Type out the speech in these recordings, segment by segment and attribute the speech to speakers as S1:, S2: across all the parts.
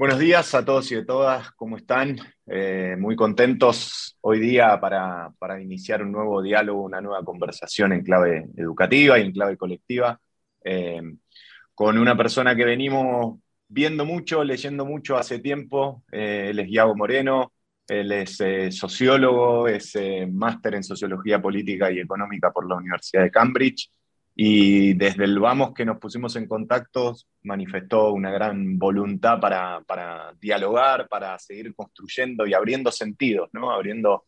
S1: Buenos días a todos y a todas, ¿cómo están? Eh, muy contentos hoy día para, iniciar un nuevo diálogo, una nueva conversación en clave educativa y en clave colectiva, eh, con una persona que venimos viendo mucho, leyendo mucho hace tiempo. Eh, él es Iago Moreno, él es sociólogo, es máster en Sociología Política y Económica por la Universidad de Cambridge y desde el vamos que nos pusimos en contacto manifestó una gran voluntad para, dialogar, para seguir construyendo y abriendo sentidos, ¿no? abriendo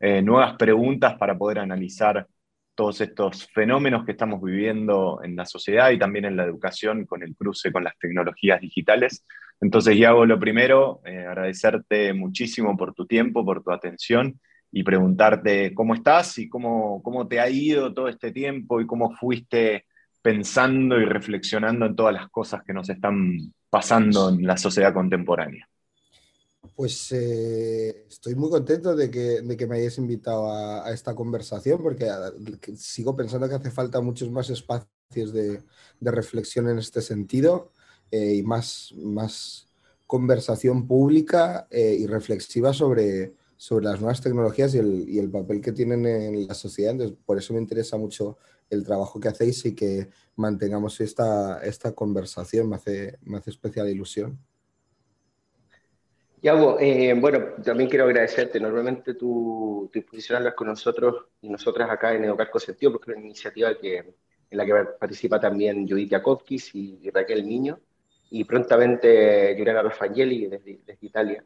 S1: eh, nuevas preguntas para poder analizar todos estos fenómenos que estamos viviendo en la sociedad y también en la educación con el cruce con las tecnologías digitales. Entonces, Iago, lo primero, eh, agradecerte muchísimo por tu tiempo, por tu atención y preguntarte cómo estás y cómo, cómo te ha ido todo este tiempo y cómo fuiste pensando y reflexionando en todas las cosas que nos están pasando en la sociedad contemporánea.
S2: Pues eh, estoy muy contento de que, de que me hayas invitado a, esta conversación porque sigo pensando que hace falta muchos más espacios de, de reflexión en este sentido eh, y más, más conversación pública eh, y reflexiva sobre, sobre las nuevas tecnologías y el, papel que tienen en la sociedad. Entonces, por eso me interesa mucho el trabajo que hacéis y que mantengamos esta, esta conversación. Me hace, me hace especial ilusión.
S3: Yago, eh, bueno, también quiero agradecerte enormemente tu, tu disposición a hablar con nosotros y nosotras acá en Educar Sentido, porque es una iniciativa que, en la que participa también Judith Jakovkis y, Raquel Niño, y prontamente Juliana Raffaelli desde, desde Italia.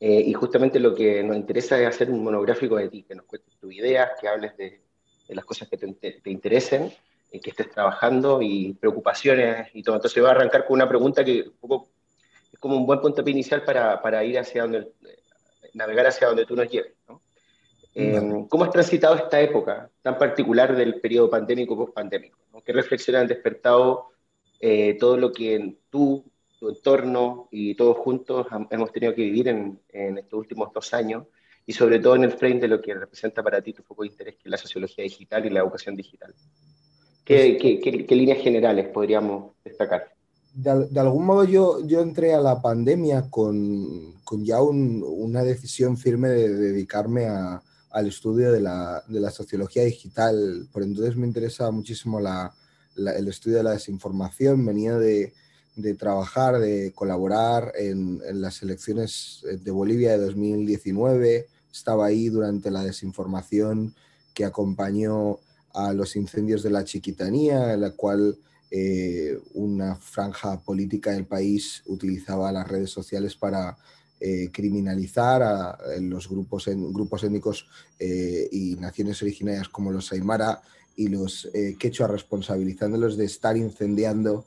S3: Eh, y justamente lo que nos interesa es hacer un monográfico de ti, que nos cuentes tus ideas, que hables de, las cosas que te, interesen, en que estés trabajando y preocupaciones y todo. Entonces voy a arrancar con una pregunta que un poco es como un buen punto inicial para, para ir hacia donde, navegar hacia donde tú nos lleves. Em, ¿Cómo has transitado esta época tan particular del periodo pandémico post-pandémico? ¿Qué reflexiones han despertado eh, todo lo que tú entorno y todos juntos hemos tenido que vivir en, estos últimos dos años y sobre todo en el frame de lo que representa para ti tu foco de interés, que es la sociología digital y la educación digital. ¿Qué, pues líneas generales podríamos destacar?
S2: De, algún modo yo, yo entré a la pandemia con, con ya una decisión firme de, dedicarme a, al estudio de la, de la, sociología digital. Por entonces me interesa muchísimo la, el estudio de la desinformación. Venía de, de trabajar, de colaborar en, las elecciones de Bolivia de 2019. Estaba ahí durante la desinformación que acompañó a los incendios de la Chiquitanía, en la cual eh, una franja política del país utilizaba las redes sociales para eh, criminalizar a, los grupos, étnicos eh, y naciones originarias como los Aymara y los Quechua, responsabilizándolos de estar incendiando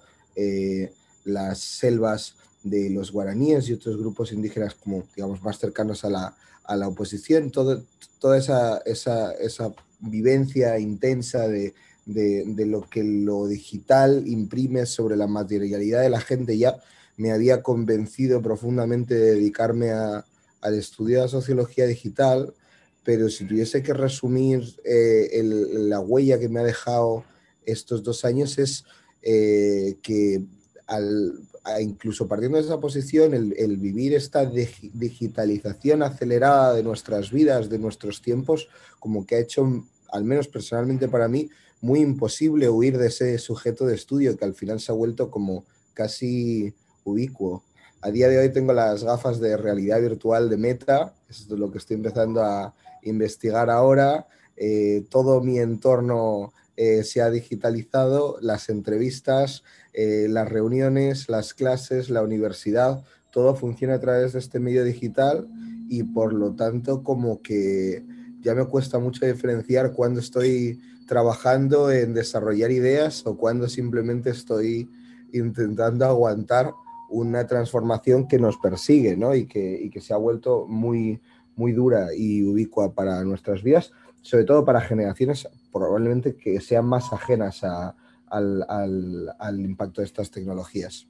S2: las selvas de los guaraníes y otros grupos indígenas como, digamos, más cercanos a la, a la oposición, todo, toda esa, esa, esa, vivencia intensa de, de, lo que lo digital imprime sobre la materialidad de la gente ya me había convencido profundamente de dedicarme a, al estudio de la sociología digital, pero si tuviese que resumir eh, la huella que me ha dejado estos dos años es eh, que incluso partiendo de esa posición, el, vivir esta digitalización acelerada de nuestras vidas, de nuestros tiempos, como que ha hecho, al menos personalmente para mí, muy imposible huir de ese sujeto de estudio que al final se ha vuelto como casi ubicuo. A día de hoy tengo las gafas de realidad virtual de Meta, es lo que estoy empezando a investigar ahora. Eh, todo mi entorno eh, se ha digitalizado, las entrevistas, eh, las reuniones, las clases, la universidad, todo funciona a través de este medio digital y por lo tanto como que ya me cuesta mucho diferenciar cuando estoy trabajando en desarrollar ideas o cuando simplemente estoy intentando aguantar una transformación que nos persigue ¿no? y, que, y que se ha vuelto muy, muy dura y ubicua para nuestras vidas, sobre todo para generaciones probablemente que sean más ajenas a, al, impacto de estas tecnologías.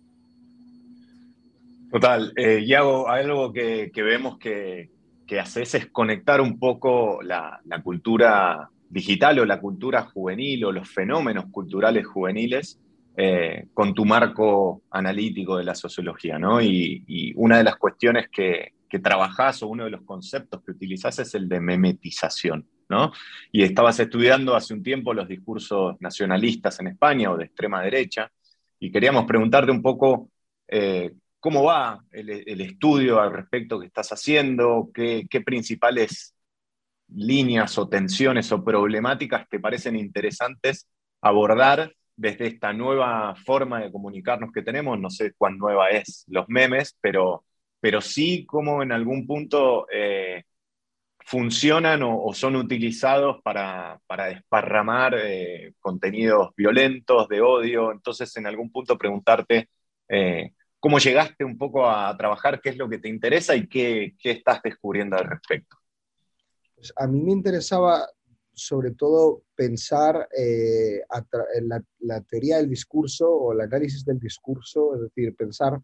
S1: Total, eh, y hago algo que, vemos que, que, haces es conectar un poco la, cultura digital o la cultura juvenil o los fenómenos culturales juveniles eh, con tu marco analítico de la sociología, ¿no? Y, una de las cuestiones que, que trabajás o uno de los conceptos que utilizás es el de memetización, ¿no? Y estabas estudiando hace un tiempo los discursos nacionalistas en España o de extrema derecha, y queríamos preguntarte un poco eh, cómo va el, estudio al respecto que estás haciendo, qué, qué principales líneas o tensiones o problemáticas te parecen interesantes abordar desde esta nueva forma de comunicarnos que tenemos, no sé cuán nueva es los memes, pero, pero sí como en algún punto eh, funcionan o, son utilizados para, desparramar eh, contenidos violentos, de odio. Entonces, en algún punto preguntarte eh, cómo llegaste un poco a trabajar, qué es lo que te interesa y qué, qué estás descubriendo al respecto.
S2: Pues a mí me interesaba sobre todo pensar eh, en la, teoría del discurso o el análisis del discurso, es decir, pensar,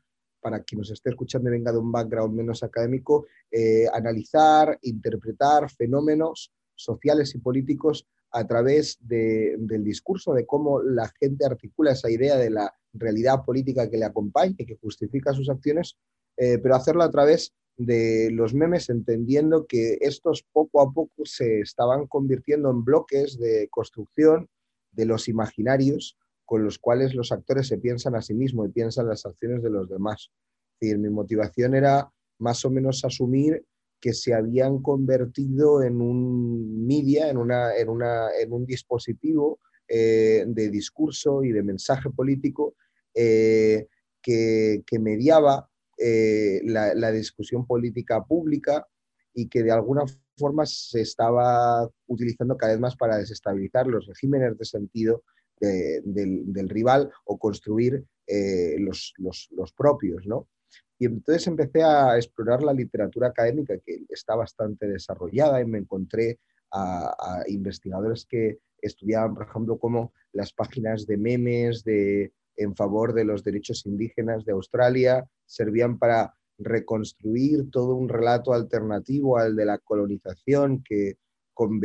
S2: para quien nos esté escuchando y venga de un background menos académico, eh, analizar, interpretar fenómenos sociales y políticos a través del discurso, de cómo la gente articula esa idea de la realidad política que le acompaña y que justifica sus acciones, eh, pero hacerlo a través de los memes, entendiendo que estos poco a poco se estaban convirtiendo en bloques de construcción de los imaginarios con los cuales los actores se piensan a sí mismos y piensan las acciones de los demás. Es mi motivación era más o menos asumir que se habían convertido en un media, en, una, en, una, en un dispositivo eh, de discurso y de mensaje político eh, que, que mediaba eh, la, discusión política pública y que de alguna forma se estaba utilizando cada vez más para desestabilizar los regímenes de sentido del, rival o construir eh, los, propios, ¿no? Y entonces empecé a explorar la literatura académica que está bastante desarrollada y me encontré a, investigadores que estudiaban, por ejemplo, como las páginas de memes en favor de los derechos indígenas de Australia, servían para reconstruir todo un relato alternativo al de la colonización que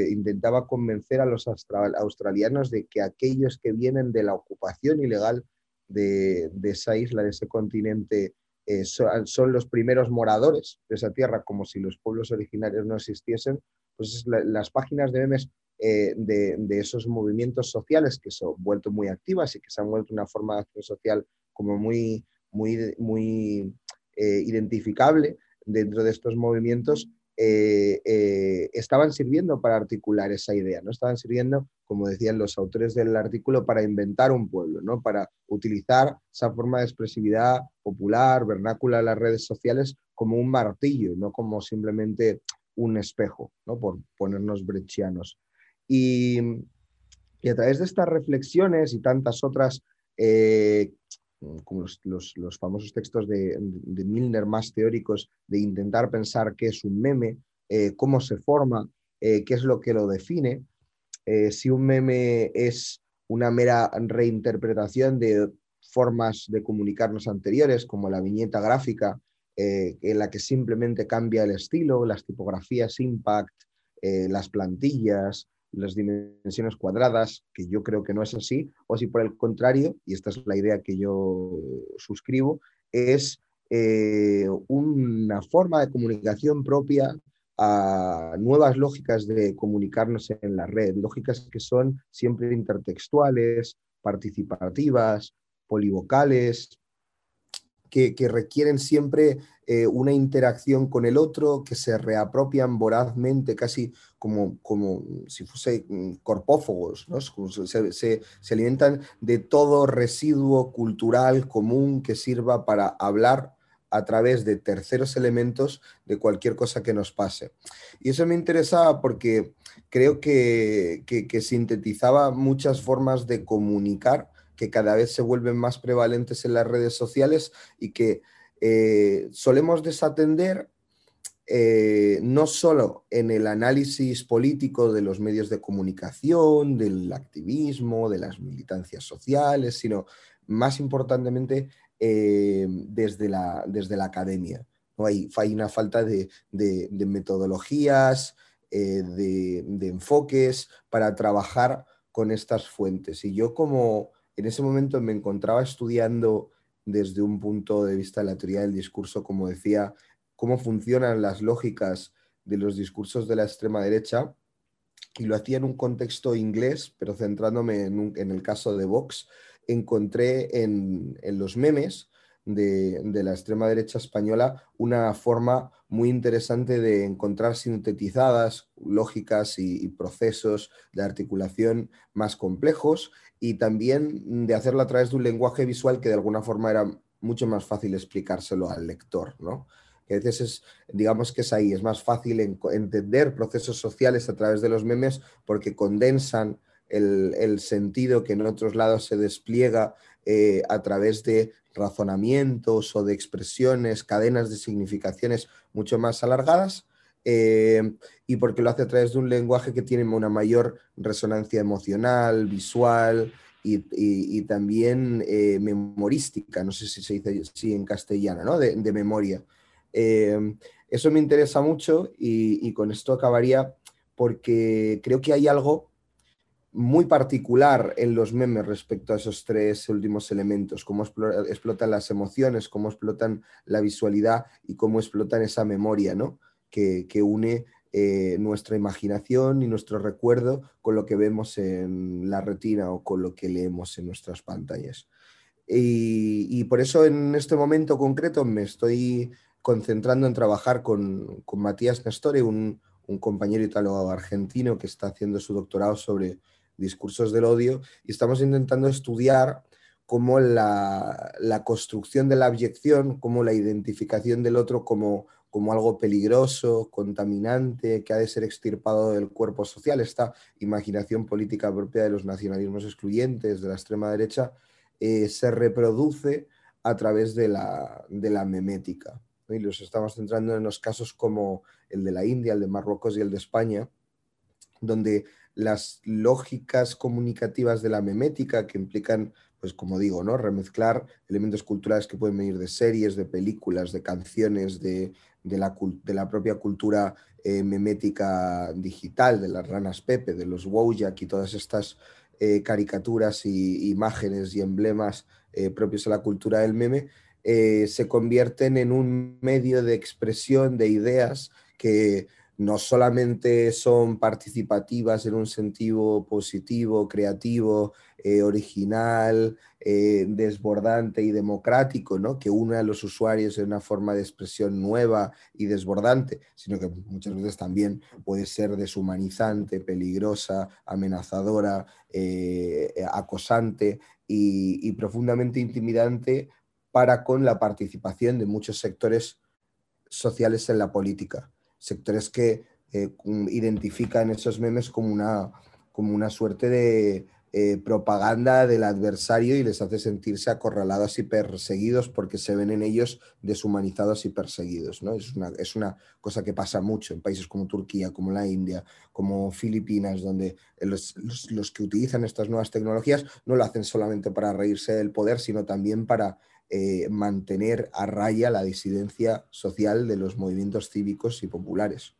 S2: intentaba convencer a los australianos de que aquellos que vienen de la ocupación ilegal de, esa isla, de ese continente, eh, son, los primeros moradores de esa tierra, como si los pueblos originarios no existiesen. Pues las páginas de memes eh, de, esos movimientos sociales que se han vuelto muy activas y que se han vuelto una forma de acción social como muy, muy, muy eh, identificable dentro de estos movimientos, eh, estaban sirviendo para articular esa idea, ¿no? Estaban sirviendo, como decían los autores del artículo, para inventar un pueblo, ¿no? Para utilizar esa forma de expresividad popular, vernácula de las redes sociales como un martillo, no como simplemente un espejo, ¿no? Por ponernos brechianos. Y, a través de estas reflexiones y tantas otras, eh, como los, famosos textos de, Milner más teóricos, de intentar pensar qué es un meme, eh, cómo se forma, eh, qué es lo que lo define, si un meme es una mera reinterpretación de formas de comunicarnos anteriores, como la viñeta gráfica, en la que simplemente cambia el estilo, las tipografías impact, las plantillas, las dimensiones cuadradas, que yo creo que no es así, o si por el contrario, y esta es la idea que yo suscribo, es eh, una forma de comunicación propia a nuevas lógicas de comunicarnos en la red, lógicas que son siempre intertextuales, participativas, polivocales, que, requieren siempre eh, una interacción con el otro, que se reapropian vorazmente, casi como, como si fuese mm, corpófagos, ¿no? se, se, alimentan de todo residuo cultural común que sirva para hablar a través de terceros elementos de cualquier cosa que nos pase. Y eso me interesaba porque creo que, que sintetizaba muchas formas de comunicar que cada vez se vuelven más prevalentes en las redes sociales y que eh, solemos desatender eh, no solo en el análisis político de los medios de comunicación, del activismo, de las militancias sociales, sino más importantemente eh, desde, la, desde la academia. ¿no? Hay, hay una falta de, metodologías, de, enfoques para trabajar con estas fuentes. Y yo como en ese momento me encontraba estudiando desde un punto de vista de la teoría del discurso, como decía, cómo funcionan las lógicas de los discursos de la extrema derecha y lo hacía en un contexto inglés, pero centrándome en, el caso de Vox, encontré en, los memes de, la extrema derecha española una forma muy interesante de encontrar sintetizadas lógicas y, procesos de articulación más complejos y también de hacerlo a través de un lenguaje visual que de alguna forma era mucho más fácil explicárselo al lector, ¿no? que a veces es, digamos que es ahí, es más fácil entender procesos sociales a través de los memes porque condensan el, sentido que en otros lados se despliega eh, a través de razonamientos o de expresiones, cadenas de significaciones mucho más alargadas. Eh, y porque lo hace a través de un lenguaje que tiene una mayor resonancia emocional, visual y, también eh, memorística, no sé si se dice así en castellano, ¿no? de, memoria. Eh, eso me interesa mucho y, con esto acabaría porque creo que hay algo muy particular en los memes respecto a esos tres últimos elementos, cómo explotan las emociones, cómo explotan la visualidad y cómo explotan esa memoria ¿no? Que, une eh, nuestra imaginación y nuestro recuerdo con lo que vemos en la retina o con lo que leemos en nuestras pantallas. Y, por eso en este momento concreto me estoy concentrando en trabajar con, Matías Nestore, un, compañero italo-argentino que está haciendo su doctorado sobre discursos del odio, y estamos intentando estudiar cómo la, construcción de la abyección, cómo la identificación del otro como, como algo peligroso, contaminante, que ha de ser extirpado del cuerpo social, esta imaginación política propia de los nacionalismos excluyentes, de la extrema derecha, eh, se reproduce a través de la, de la memética y los estamos centrando en los casos como el de la India, el de Marruecos y el de España, donde las lógicas comunicativas de la memética que implican, pues como digo, ¿no? remezclar elementos culturales que pueden venir de series, de películas, de canciones, de, de la, propia cultura eh, memética digital, de las ranas Pepe, de los Wojak y todas estas eh, caricaturas imágenes y emblemas eh, propios de la cultura del meme, se convierten en un medio de expresión de ideas que no solamente son participativas en un sentido positivo, creativo, eh, original, eh, desbordante y democrático, ¿no? que une a los usuarios en una forma de expresión nueva y desbordante, sino que muchas veces también puede ser deshumanizante, peligrosa, amenazadora, acosante y profundamente intimidante para con la participación de muchos sectores sociales en la política, sectores que eh, identifican esos memes como una, como una suerte de eh, propaganda del adversario y les hace sentirse acorralados y perseguidos porque se ven en ellos deshumanizados y perseguidos. ¿no? Es, una, es una cosa que pasa mucho en países como Turquía, como la India, como Filipinas, donde los, los que utilizan estas nuevas tecnologías no lo hacen solamente para reírse del poder, sino también para eh, mantener a raya la disidencia social de los movimientos cívicos y populares.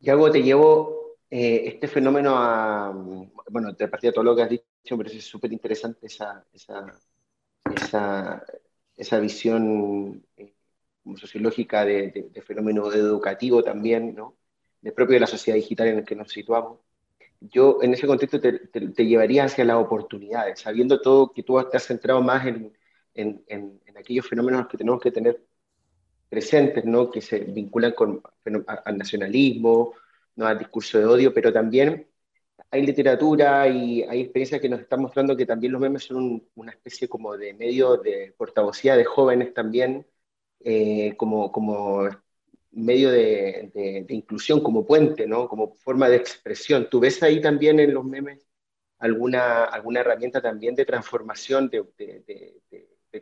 S3: Y algo te llevo eh, este fenómeno a, bueno, te partida de todo lo que has dicho, me parece súper interesante esa, esa, esa, visión eh, sociológica de, fenómeno educativo también, ¿no? de propio de la sociedad digital en la que nos situamos yo en ese contexto te, llevaría hacia las oportunidades, sabiendo todo que tú te has centrado más en, en, en, aquellos fenómenos que tenemos que tener presentes, ¿no? que se vinculan con, al nacionalismo, ¿no? al discurso de odio, pero también hay literatura y hay experiencias que nos están mostrando que también los memes son una especie como de medio de portavocía de jóvenes también, eh, como, como medio de, inclusión, como puente, ¿no? Como forma de expresión. ¿Tú ves ahí también en los memes alguna, alguna herramienta también de transformación, de,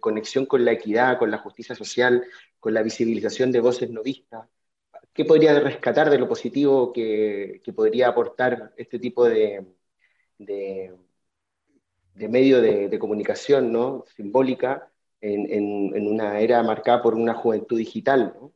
S3: conexión con la equidad, con la justicia social, con la visibilización de voces no vistas? ¿Qué podría rescatar de lo positivo que, podría aportar este tipo de, de, medio de, comunicación ¿no? simbólica en, en, en, una era marcada por una juventud digital? ¿no?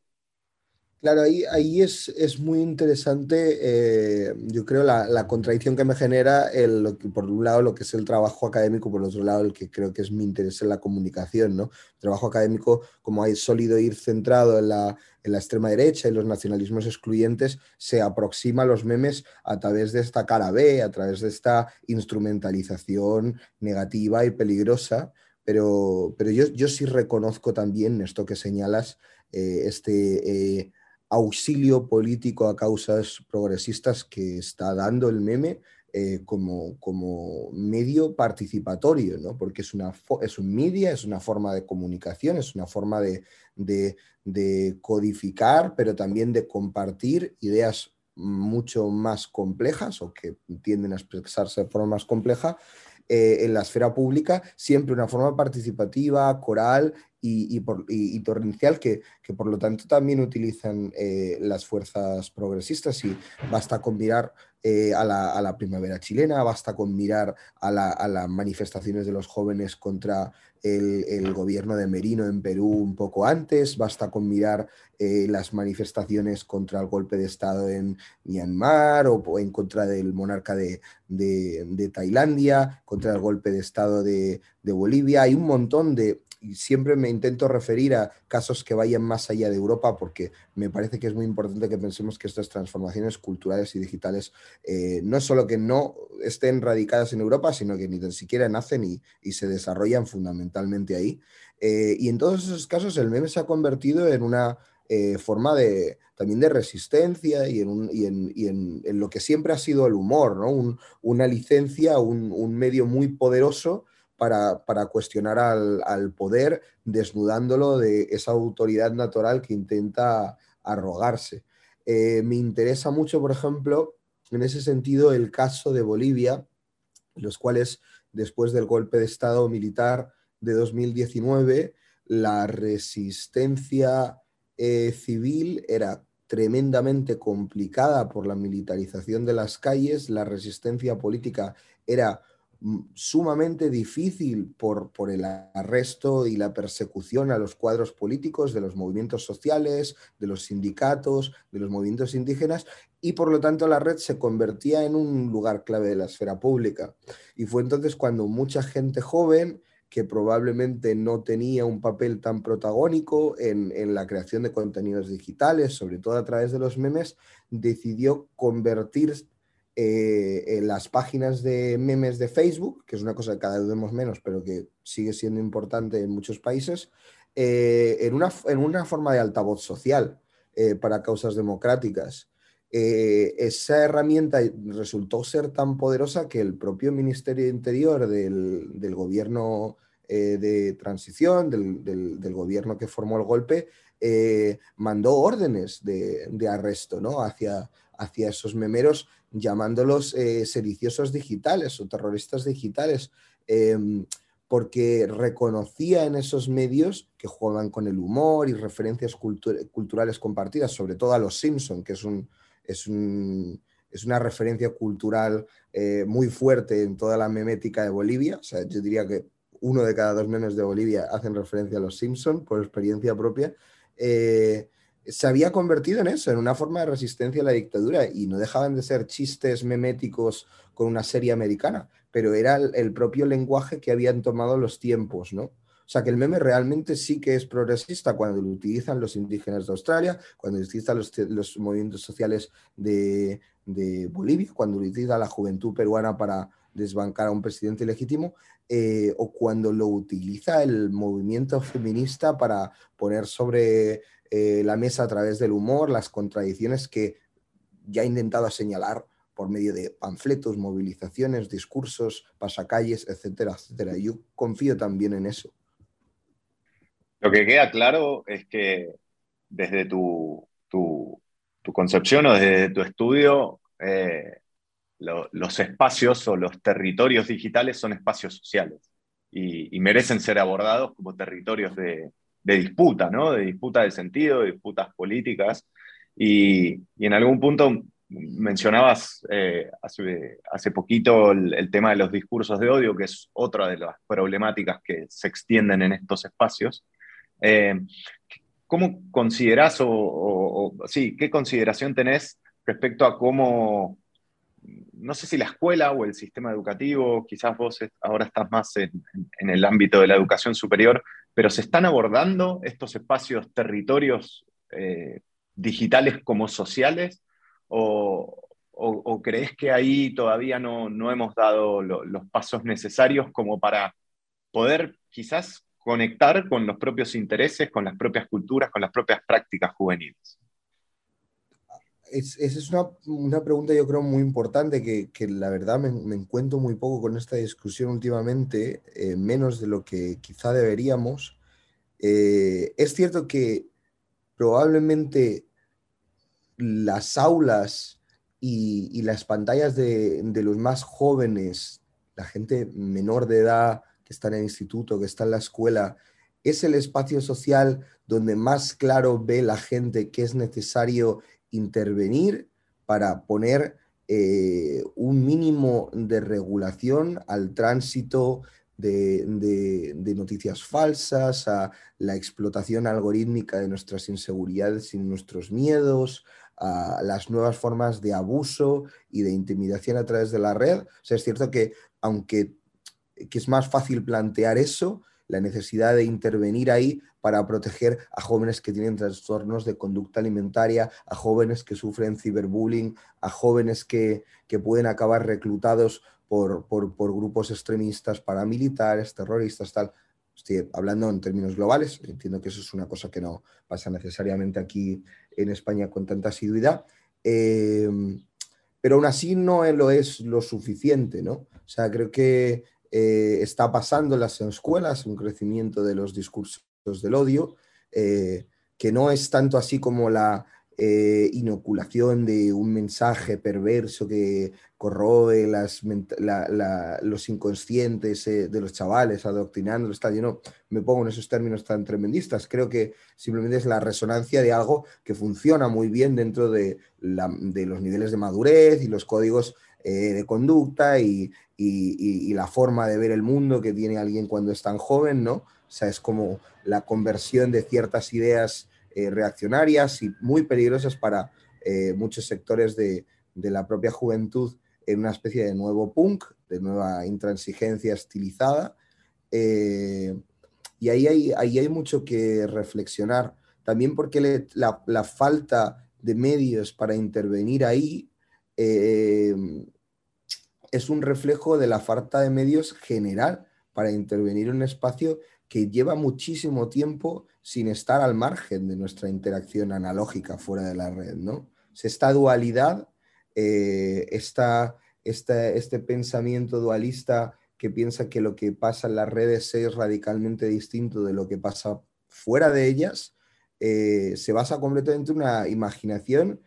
S2: Claro, ahí, es, muy interesante, eh, yo creo, la, contradicción que me genera, el, por un lado, lo que es el trabajo académico, por otro lado, el que creo que es mi interés en la comunicación. ¿no? El trabajo académico, como hay sólido ir centrado en la, extrema derecha y los nacionalismos excluyentes, se aproxima a los memes a través de esta cara B, a través de esta instrumentalización negativa y peligrosa. Pero, yo sí reconozco también esto que señalas, eh, este... Eh, auxilio político a causas progresistas que está dando el meme eh, como, como, medio participatorio, ¿no? porque es, una, es un media, es una forma de comunicación, es una forma de, de, de codificar, pero también de compartir ideas mucho más complejas o que tienden a expresarse de forma más compleja eh, en la esfera pública, siempre una forma participativa, coral y, y, torrencial que, que, por lo tanto también utilizan eh, las fuerzas progresistas. Y basta con mirar eh, a, la, a, la, primavera chilena, basta con mirar a, la, a las manifestaciones de los jóvenes contra el, el, gobierno de Merino en Perú un poco antes, basta con mirar eh, las manifestaciones contra el golpe de Estado en Myanmar o, en contra del monarca de, de, Tailandia, contra el golpe de Estado de, de Bolivia. Hay un montón de, siempre me intento referir a casos que vayan más allá de Europa porque me parece que es muy importante que pensemos que estas transformaciones culturales y digitales eh, no solo que no estén radicadas en Europa, sino que ni tan siquiera nacen y, y se desarrollan fundamentalmente ahí. Eh, y en todos esos casos el meme se ha convertido en una eh, forma de, también de resistencia y, en, un, y, en, y en, en, lo que siempre ha sido el humor, ¿no? Un, una licencia, un, un medio muy poderoso para, cuestionar al, al, poder, desnudándolo de esa autoridad natural que intenta arrogarse. Eh, me interesa mucho, por ejemplo, en ese sentido, el caso de Bolivia, los cuales después del golpe de Estado militar de 2019, la resistencia eh, civil era tremendamente complicada por la militarización de las calles, la resistencia política era sumamente difícil por, el arresto y la persecución a los cuadros políticos de los movimientos sociales, de los sindicatos, de los movimientos indígenas, y por lo tanto la red se convertía en un lugar clave de la esfera pública. Y fue entonces cuando mucha gente joven que probablemente no tenía un papel tan protagónico en, la creación de contenidos digitales, sobre todo a través de los memes, decidió convertir eh, en las páginas de memes de Facebook, que es una cosa que cada vez vemos menos, pero que sigue siendo importante en muchos países, eh, en, una, en, una, forma de altavoz social eh, para causas democráticas. Eh, esa herramienta resultó ser tan poderosa que el propio Ministerio de Interior del, del gobierno de transición, del, del, del, gobierno que formó el golpe, mandó órdenes de, de arresto ¿no? hacia, hacia esos memeros llamándolos eh, digitales o terroristas digitales, eh, porque reconocía en esos medios que juegan con el humor y referencias cultur culturales compartidas, sobre todo a los Simpson, que es, un, es, un, es una referencia cultural eh, muy fuerte en toda la memética de Bolivia. O sea, yo diría que uno de cada dos memes de Bolivia hacen referencia a los Simpson por experiencia propia. Eh, se había convertido en eso, en una forma de resistencia a la dictadura y no dejaban de ser chistes meméticos con una serie americana, pero era el, propio lenguaje que habían tomado los tiempos, ¿no? O sea que el meme realmente sí que es progresista cuando lo utilizan los indígenas de Australia, cuando lo utilizan los, los movimientos sociales de, de, Bolivia, cuando lo utiliza la juventud peruana para desbancar a un presidente legítimo, eh, o cuando lo utiliza el movimiento feminista para poner sobre eh, la mesa a través del humor, las contradicciones que ya he intentado señalar por medio de panfletos, movilizaciones, discursos, pasacalles, etcétera, etcétera. Yo confío también en eso.
S1: Lo que queda claro es que desde tu, tu, concepción o desde tu estudio, eh, lo, los espacios o los territorios digitales son espacios sociales y merecen ser abordados como territorios de, de disputa, ¿no? De disputa de sentido, de disputas políticas. Y, y en algún punto mencionabas eh, hace, hace, poquito el, tema de los discursos de odio, que es otra de las problemáticas que se extienden en estos espacios. Eh, ¿cómo considerás o, sí, qué consideración tenés respecto a cómo, no sé si la escuela o el sistema educativo, quizás vos ahora estás más en, el ámbito de la educación superior, pero se están abordando estos espacios, territorios eh, digitales como sociales? ¿O, crees que ahí todavía no, hemos dado los pasos necesarios como para poder quizás conectar con los propios intereses, con las propias culturas, con las propias prácticas juveniles?
S2: Esa es una, pregunta yo creo muy importante que, la verdad me, encuentro muy poco con esta discusión últimamente, eh, menos de lo que quizá deberíamos. Eh, es cierto que probablemente las aulas y, las pantallas de, de, los más jóvenes, la gente menor de edad que está en el instituto, que está en la escuela, es el espacio social donde más claro ve la gente que es necesario intervenir para poner eh, un mínimo de regulación al tránsito de, noticias falsas, a la explotación algorítmica de nuestras inseguridades y nuestros miedos, a las nuevas formas de abuso y de intimidación a través de la red. O sea, es cierto que aunque que es más fácil plantear eso, la necesidad de intervenir ahí para proteger a jóvenes que tienen trastornos de conducta alimentaria, a jóvenes que sufren ciberbullying, a jóvenes que, pueden acabar reclutados por, grupos extremistas, paramilitares, terroristas, tal. Estoy hablando en términos globales, entiendo que eso es una cosa que no pasa necesariamente aquí en España con tanta asiduidad, eh, pero aún así no lo es lo suficiente, ¿no? O sea, creo que eh, está pasando en las escuelas, un crecimiento de los discursos del odio, eh, que no es tanto así como la eh, inoculación de un mensaje perverso que corroe las, los inconscientes de los chavales, adoctrinándolos, tal. Yo no me pongo en esos términos tan tremendistas. Creo que simplemente es la resonancia de algo que funciona muy bien dentro de, de los niveles de madurez y los códigos eh, de conducta y, la forma de ver el mundo que tiene alguien cuando es tan joven, ¿no? O sea, es como la conversión de ciertas ideas eh, reaccionarias y muy peligrosas para eh, muchos sectores de, la propia juventud en una especie de nuevo punk, de nueva intransigencia estilizada. y ahí hay, ahí hay mucho que reflexionar, también porque la, la, falta de medios para intervenir ahí es un reflejo de la falta de medios general para intervenir en un espacio que lleva muchísimo tiempo sin estar al margen de nuestra interacción analógica fuera de la red, ¿no? Esta dualidad, eh, este pensamiento dualista que piensa que lo que pasa en las redes es radicalmente distinto de lo que pasa fuera de ellas, eh, se basa completamente en una imaginación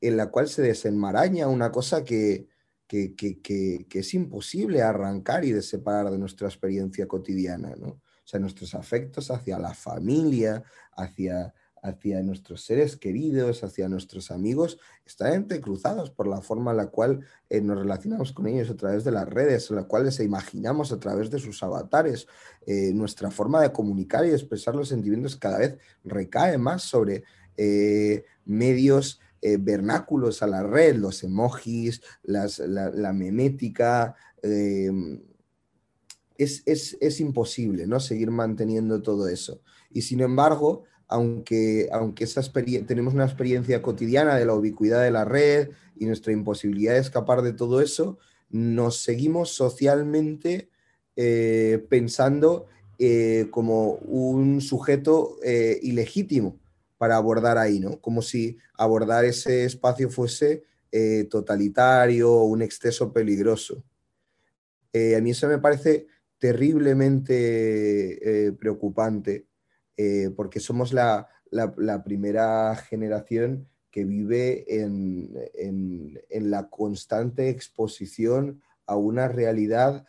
S2: en la cual se desenmaraña una cosa que, que, es imposible arrancar y de separar de nuestra experiencia cotidiana, ¿no? Sea, nuestros afectos hacia la familia, hacia, hacia nuestros seres queridos, hacia nuestros amigos, están entrecruzados por la forma en la cual eh, nos relacionamos con ellos a través de las redes, en la cual les imaginamos a través de sus avatares. Eh, nuestra forma de comunicar y expresar los sentimientos cada vez recae más sobre eh, medios vernáculos a la red, los emojis, la, memética. Eh, es, imposible ¿no? seguir manteniendo todo eso. Y sin embargo, aunque, aunque esa tenemos una experiencia cotidiana de la ubicuidad de la red y nuestra imposibilidad de escapar de todo eso, nos seguimos socialmente eh, pensando como un sujeto ilegítimo para abordar ahí, ¿no? Como si abordar ese espacio fuese eh, totalitario o un exceso peligroso. Eh, a mí eso me parece terriblemente eh, preocupante porque somos la, primera generación que vive en, en, la constante exposición a una realidad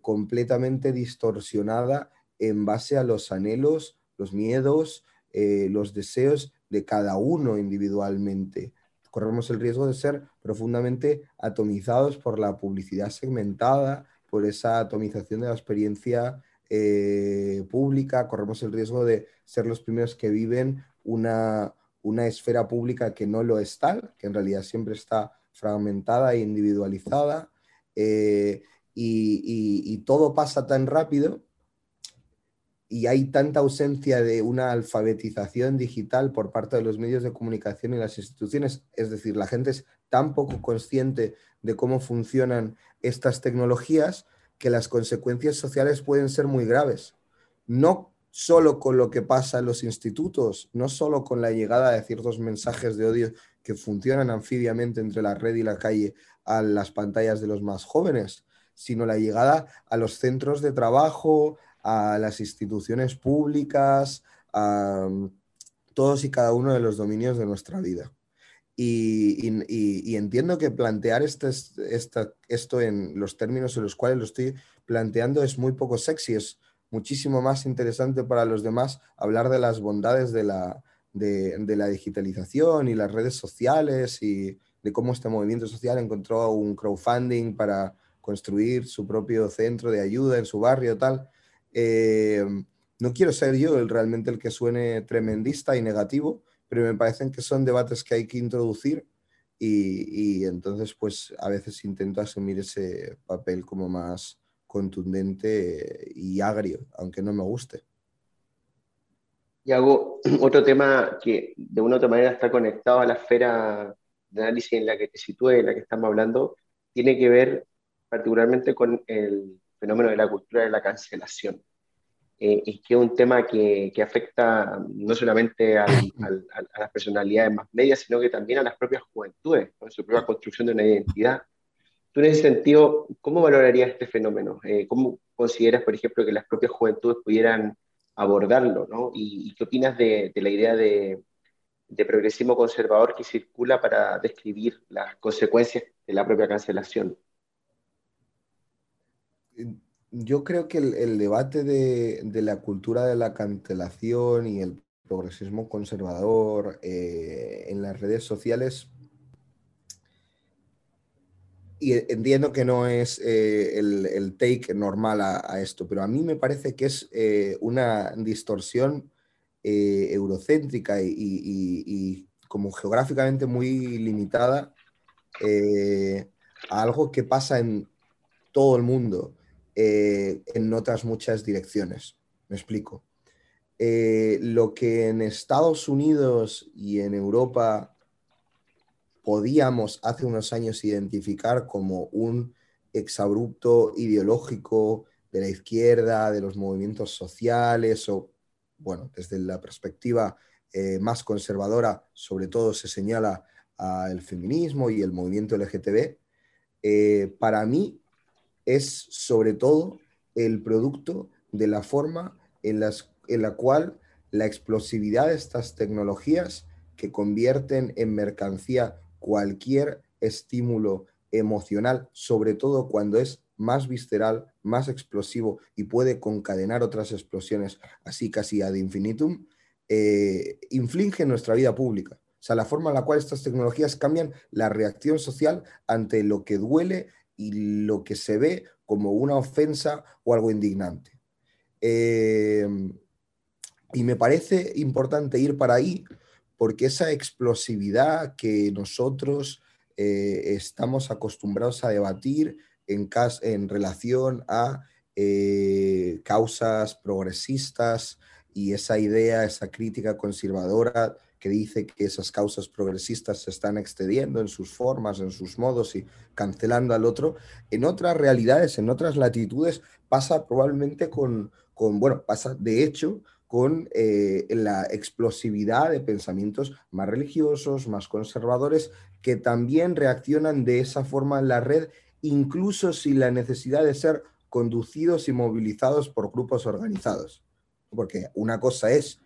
S2: completamente distorsionada en base a los anhelos, los miedos, eh, los deseos de cada uno individualmente. Corremos el riesgo de ser profundamente atomizados por la publicidad segmentada, por esa atomización de la experiencia eh, pública, corremos el riesgo de ser los primeros que viven una, una esfera pública que no lo es tal, que en realidad siempre está fragmentada e individualizada, eh, y, todo pasa tan rápido y hay tanta ausencia de una alfabetización digital por parte de los medios de comunicación y las instituciones, es decir, la gente es tan poco consciente de cómo funcionan estas tecnologías que las consecuencias sociales pueden ser muy graves. No solo con lo que pasa en los institutos, no solo con la llegada de ciertos mensajes de odio que funcionan anfibiamente entre la red y la calle a las pantallas de los más jóvenes, sino la llegada a los centros de trabajo, a las instituciones públicas, a mm, todos y cada uno de los dominios de nuestra vida. Y, entiendo que plantear este, esto en los términos en los cuales lo estoy planteando es muy poco sexy, es muchísimo más interesante para los demás hablar de las bondades de la, de la digitalización y las redes sociales y de cómo este movimiento social encontró un crowdfunding para construir su propio centro de ayuda en su barrio, tal. Eh, no quiero ser yo el, realmente el que suene tremendista y negativo, pero me parecen que son debates que hay que introducir y, entonces pues a veces intento asumir ese papel como más contundente y agrio, aunque no me guste.
S3: Y hago otro tema que de una u otra manera está conectado a la esfera de análisis en la que te sitúe, en la que estamos hablando, tiene que ver particularmente con el fenómeno de la cultura de la cancelación. Eh, y que es un tema que, que afecta no solamente a las personalidades más medias, sino que también a las propias juventudes, con su propia construcción de una identidad. Tú en ese sentido, ¿cómo valorarías este fenómeno? Eh, ¿Cómo consideras, por ejemplo, que las propias juventudes pudieran abordarlo? ¿no? ¿Y, qué opinas de, de la idea de, de progresismo conservador que circula para describir las consecuencias de la propia cancelación?
S2: Yo creo que el, debate de, la cultura de la cancelación y el progresismo conservador eh, en las redes sociales, y entiendo que no es eh, el, take normal a, esto, pero a mí me parece que es eh, una distorsión eurocéntrica y, como geográficamente muy limitada a algo que pasa en todo el mundo. Eh, en otras muchas direcciones. Me explico. Eh, lo que en Estados Unidos y en Europa podíamos hace unos años identificar como un exabrupto ideológico de la izquierda, de los movimientos sociales o, bueno, desde la perspectiva eh, más conservadora, sobre todo se señala al feminismo y el movimiento LGTB, para mí es sobre todo el producto de la forma en, la cual la explosividad de estas tecnologías que convierten en mercancía cualquier estímulo emocional, sobre todo cuando es más visceral, más explosivo y puede concadenar otras explosiones así casi ad infinitum, eh, inflige nuestra vida pública. O sea, la forma en la cual estas tecnologías cambian la reacción social ante lo que duele y lo que se ve como una ofensa o algo indignante. Eh, y me parece importante ir para ahí porque esa explosividad que nosotros eh, estamos acostumbrados a debatir en, en relación a eh, causas progresistas y esa idea, esa crítica conservadora que dice que esas causas progresistas se están excediendo en sus formas, en sus modos y cancelando al otro, en otras realidades, en otras latitudes, pasa probablemente con, bueno, pasa de hecho con eh, la explosividad de pensamientos más religiosos, más conservadores, que también reaccionan de esa forma en la red, incluso sin la necesidad de ser conducidos y movilizados por grupos organizados. Porque una cosa es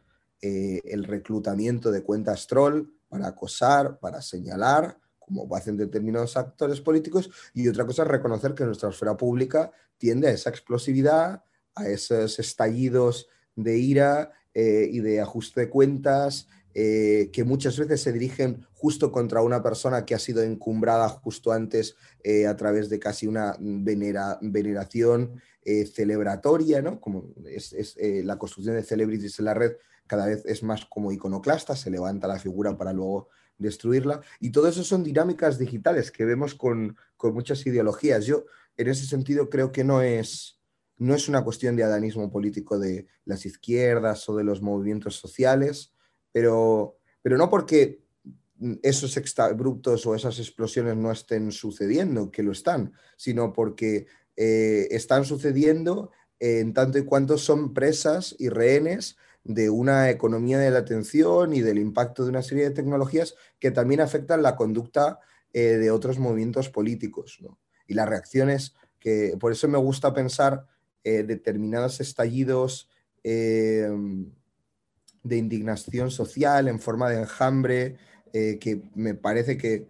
S2: eh, el reclutamiento de cuentas troll para acosar, para señalar, como hacen determinados actores políticos, y otra cosa es reconocer que nuestra esfera pública tiende a esa explosividad, a esos estallidos de ira eh, y de ajuste de cuentas eh, que muchas veces se dirigen justo contra una persona que ha sido encumbrada justo antes a través de casi una veneración celebratoria, ¿no? Como es, la construcción de celebrities en la red cada vez es más como iconoclasta, se levanta la figura para luego destruirla. Y todo eso son dinámicas digitales que vemos con, con muchas ideologías. Yo, en ese sentido, creo que no es, no es una cuestión de adanismo político de las izquierdas o de los movimientos sociales, pero, pero no porque esos exabruptos o esas explosiones no estén sucediendo, que lo están, sino porque eh, están sucediendo en tanto y cuanto son presas y rehenes de una economía de la atención y del impacto de una serie de tecnologías que también afectan la conducta eh, de otros movimientos políticos. Y las reacciones que, por eso me gusta pensar eh, determinados estallidos de indignación social en forma de enjambre, eh, que me parece que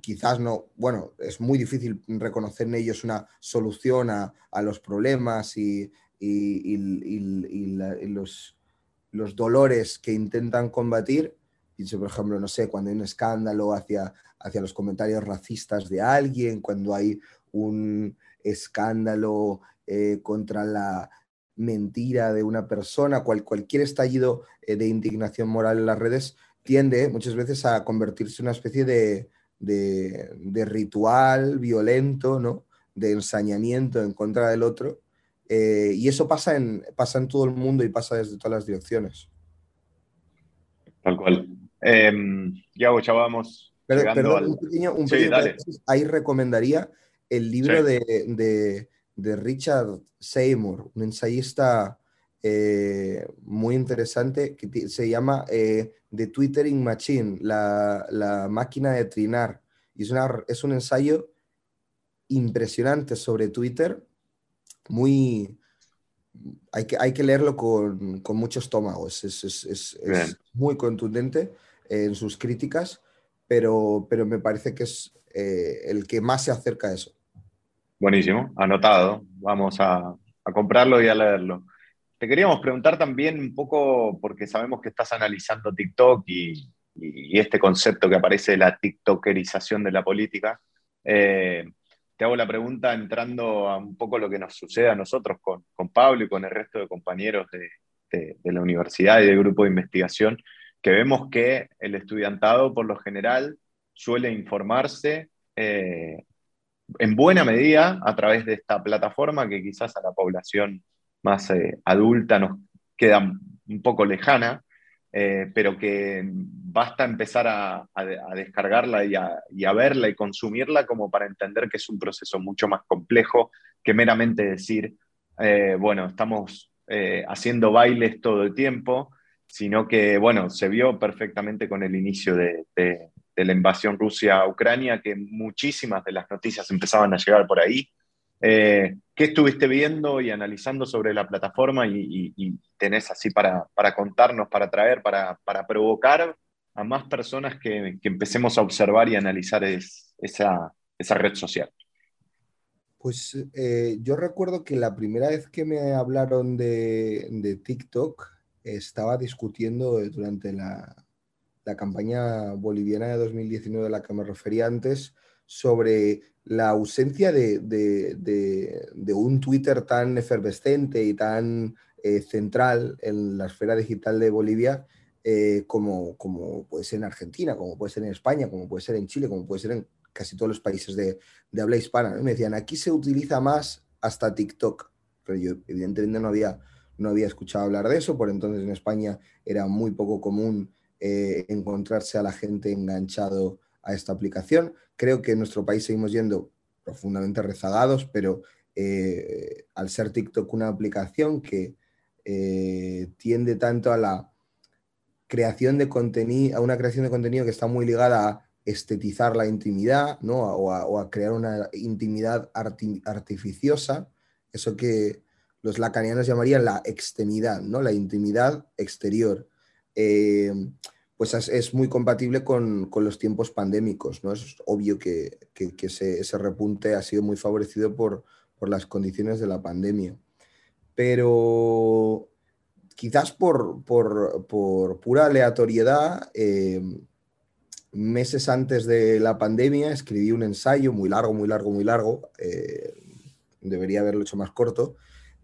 S2: quizás no, bueno, es muy difícil reconocer en ellos una solución a, los problemas y, los, los, dolores que intentan combatir. Por ejemplo, no sé, cuando hay un escándalo hacia, hacia los comentarios racistas de alguien, cuando hay un escándalo eh, contra la, mentira de una persona, cual, cualquier estallido eh, de indignación moral en las redes tiende muchas veces a convertirse en una especie de, ritual violento, ¿no? de ensañamiento en contra del otro. Eh, y eso pasa en, pasa en todo el mundo y pasa desde todas las direcciones.
S1: Tal cual. Eh, ya, ya vamos.
S2: perdón, un pequeño, un ahí recomendaría el libro de de Richard Seymour, un ensayista eh, muy interesante que se llama eh, The Twittering Machine, la, máquina de trinar. Y es, una, es un ensayo impresionante sobre Twitter, muy... Hay que, hay que leerlo con, con mucho estómago, es, es, muy contundente en sus críticas, pero, pero me parece que es eh, el que más se acerca a eso.
S1: Buenísimo, anotado. Vamos a, comprarlo y a leerlo. Te queríamos preguntar también un poco, porque sabemos que estás analizando TikTok y, este concepto que aparece de la TikTokerización de la política. Eh, te hago la pregunta entrando a un poco lo que nos sucede a nosotros con, Pablo y con el resto de compañeros de, la universidad y del grupo de investigación, que vemos que el estudiantado por lo general suele informarse eh, en buena medida a través de esta plataforma que quizás a la población más eh, adulta nos queda un poco lejana, eh, pero que basta empezar a, descargarla y a, verla y consumirla como para entender que es un proceso mucho más complejo que meramente decir, eh, bueno, estamos haciendo bailes todo el tiempo, sino que, bueno, se vio perfectamente con el inicio de, la invasión Rusia Ucrania, que muchísimas de las noticias empezaban a llegar por ahí. Eh, ¿Qué estuviste viendo y analizando sobre la plataforma y, tenés así para, contarnos, para traer, para, provocar a más personas que, empecemos a observar y analizar esa, red social?
S2: Pues eh, yo recuerdo que la primera vez que me hablaron de, de TikTok estaba discutiendo durante la, la campaña boliviana de 2019 a la que me refería antes, sobre la ausencia de, un Twitter tan efervescente y tan eh, central en la esfera digital de Bolivia eh, como, puede ser en Argentina, como puede ser en España, como puede ser en Chile, como puede ser en casi todos los países de, habla hispana. Me decían, aquí se utiliza más hasta TikTok, pero yo evidentemente no había, no había escuchado hablar de eso, por entonces en España era muy poco común eh, encontrarse a la gente enganchado a esta aplicación. Creo que en nuestro país seguimos yendo profundamente rezagados, pero eh, al ser TikTok una aplicación que tiende tanto a la creación de contenido, a una creación de contenido que está muy ligada a estetizar la intimidad, ¿no? o, a, crear una intimidad artificiosa, eso que los lacanianos llamarían la extemidad, ¿no? la intimidad exterior. Eh, pues es, muy compatible con, los tiempos pandémicos. ¿no? Es obvio que, ese, repunte ha sido muy favorecido por, las condiciones de la pandemia. Pero quizás por, pura aleatoriedad, eh, meses antes de la pandemia escribí un ensayo muy largo, muy largo, muy largo, eh, debería haberlo hecho más corto,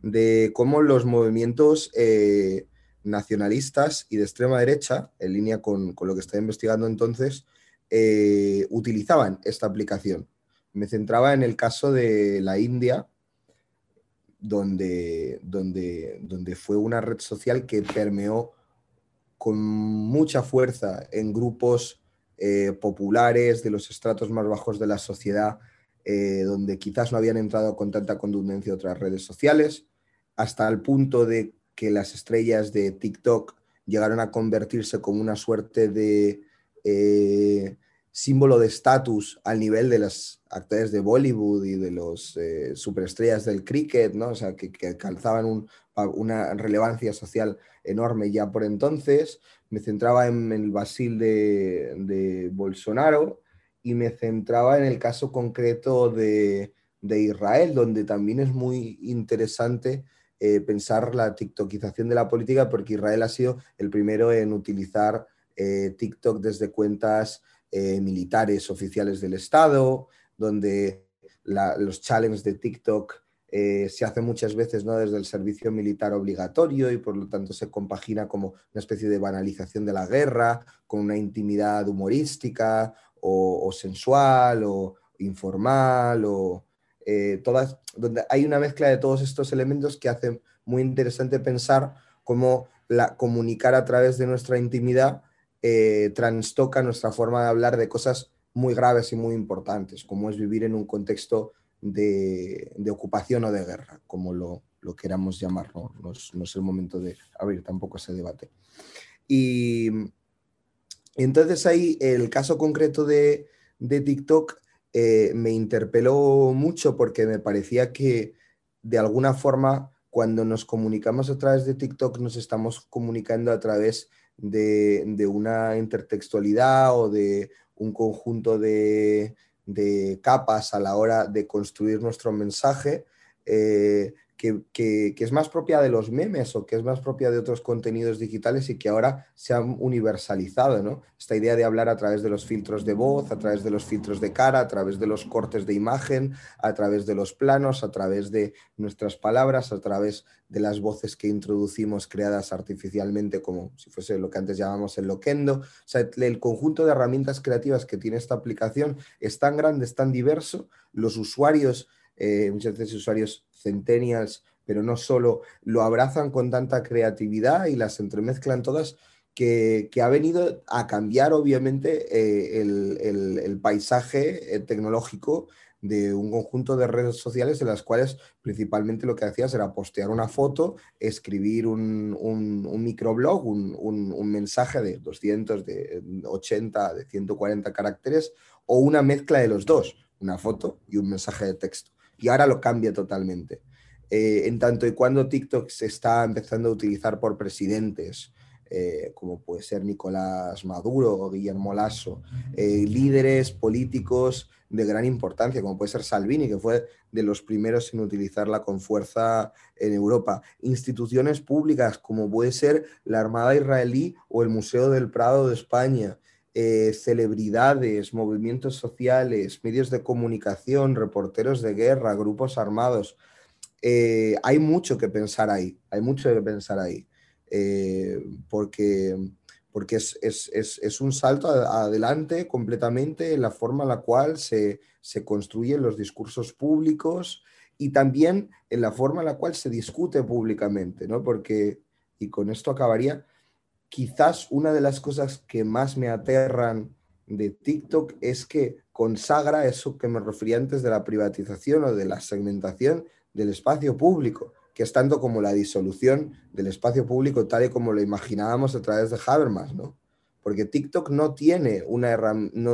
S2: de cómo los movimientos eh, nacionalistas y de extrema derecha, en línea con, lo que estaba investigando entonces, utilizaban esta aplicación. Me centraba en el caso de la India, donde, donde, donde fue una red social que permeó con mucha fuerza en grupos eh, populares de los estratos más bajos de la sociedad, eh, donde quizás no habían entrado con tanta contundencia otras redes sociales, hasta el punto de que las estrellas de TikTok llegaron a convertirse como una suerte de eh, símbolo de estatus al nivel de las actores de Bollywood y de los eh, superestrellas del cricket, ¿no? O sea, que, que calzaban una relevancia social enorme ya por entonces. Me centraba en el Basil de, Bolsonaro y me centraba en el caso concreto de, Israel, donde también es muy interesante eh, pensar la tiktokización de la política, porque Israel ha sido el primero en utilizar eh, TikTok desde cuentas eh, militares oficiales del Estado, donde los challenges de TikTok eh, se hacen muchas veces ¿no? desde el servicio militar obligatorio y por lo tanto se compagina como una especie de banalización de la guerra con una intimidad humorística o, sensual o informal o eh, todas, donde hay una mezcla de todos estos elementos que hacen muy interesante pensar cómo la, comunicar a través de nuestra intimidad eh, transtoca nuestra forma de hablar de cosas muy graves y muy importantes, como es vivir en un contexto de, ocupación o de guerra, como lo, queramos llamar. ¿no? es, el momento de abrir tampoco ese debate. Y, entonces ahí el caso concreto de, TikTok eh, me interpeló mucho porque me parecía que de alguna forma cuando nos comunicamos a través de TikTok nos estamos comunicando a través de, una intertextualidad o de un conjunto de, capas a la hora de construir nuestro mensaje eh, que, es más propia de los memes o que es más propia de otros contenidos digitales y que ahora se han universalizado, ¿no? Esta idea de hablar a través de los filtros de voz, a través de los filtros de cara, a través de los cortes de imagen, a través de los planos, a través de nuestras palabras, a través de las voces que introducimos creadas artificialmente, como si fuese lo que antes llamamos el loquendo. O sea, el conjunto de herramientas creativas que tiene esta aplicación es tan grande, es tan diverso, los usuarios eh, muchas veces usuarios centennials, pero no solo, lo abrazan con tanta creatividad y las entremezclan todas, que, ha venido a cambiar obviamente eh, el, paisaje eh, tecnológico de un conjunto de redes sociales en las cuales principalmente lo que hacías era postear una foto, escribir un, un, microblog, un, un, mensaje de 200, de 80, de 140 caracteres o una mezcla de los dos, una foto y un mensaje de texto y ahora lo cambia totalmente. Eh, en tanto y cuando TikTok se está empezando a utilizar por presidentes, eh, como puede ser Nicolás Maduro o Guillermo Lasso, eh, líderes políticos de gran importancia, como puede ser Salvini, que fue de los primeros en utilizarla con fuerza en Europa, instituciones públicas, como puede ser la Armada israelí o el Museo del Prado de España, eh, celebridades, movimientos sociales, medios de comunicación, reporteros de guerra, grupos armados. Eh, hay mucho que pensar ahí, hay mucho que pensar ahí, eh, porque, porque es, un salto adelante completamente en la forma en la cual se, se construyen los discursos públicos y también en la forma en la cual se discute públicamente, ¿no? Porque, y con esto acabaría, quizás una de las cosas que más me aterran de TikTok es que consagra eso que me refería antes de la privatización o de la segmentación del espacio público, que es tanto como la disolución del espacio público tal y como lo imaginábamos a través de Habermas, ¿no? Porque TikTok no tiene una,